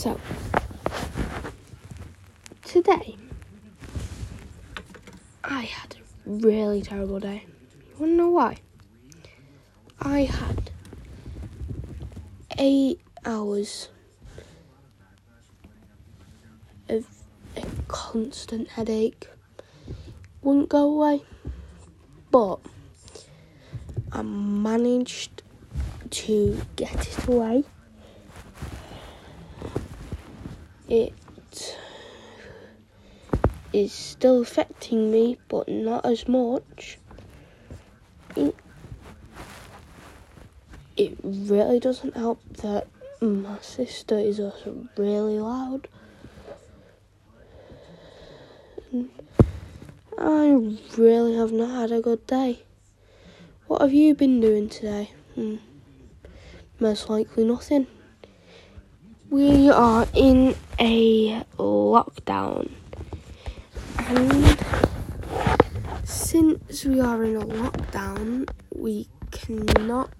So, today, I had a really terrible day. You wanna know why? I had eight hours of a constant headache. Wouldn't go away, but I managed to get it away. It is still affecting me, but not as much. It, it really doesn't help that my sister is also really loud. And I really have not had a good day. What have you been doing today? Hmm. Most likely nothing. We are in a lockdown. And since we are in a lockdown, we cannot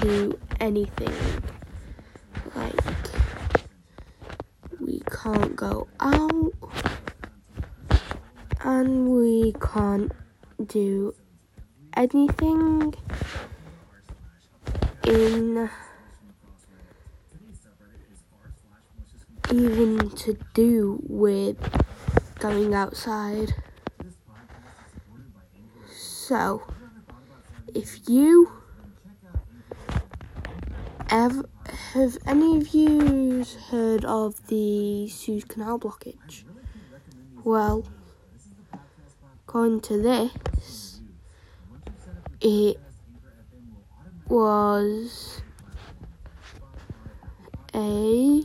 do anything. Like, we can't go out, and we can't do anything in even to do with going outside. So, if you ever have any of you heard of the Suez Canal blockage? Well, according to this, it was a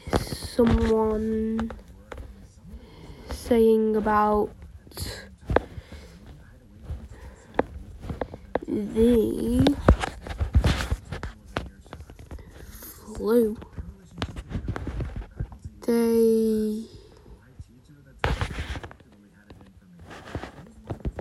someone saying about the flu, they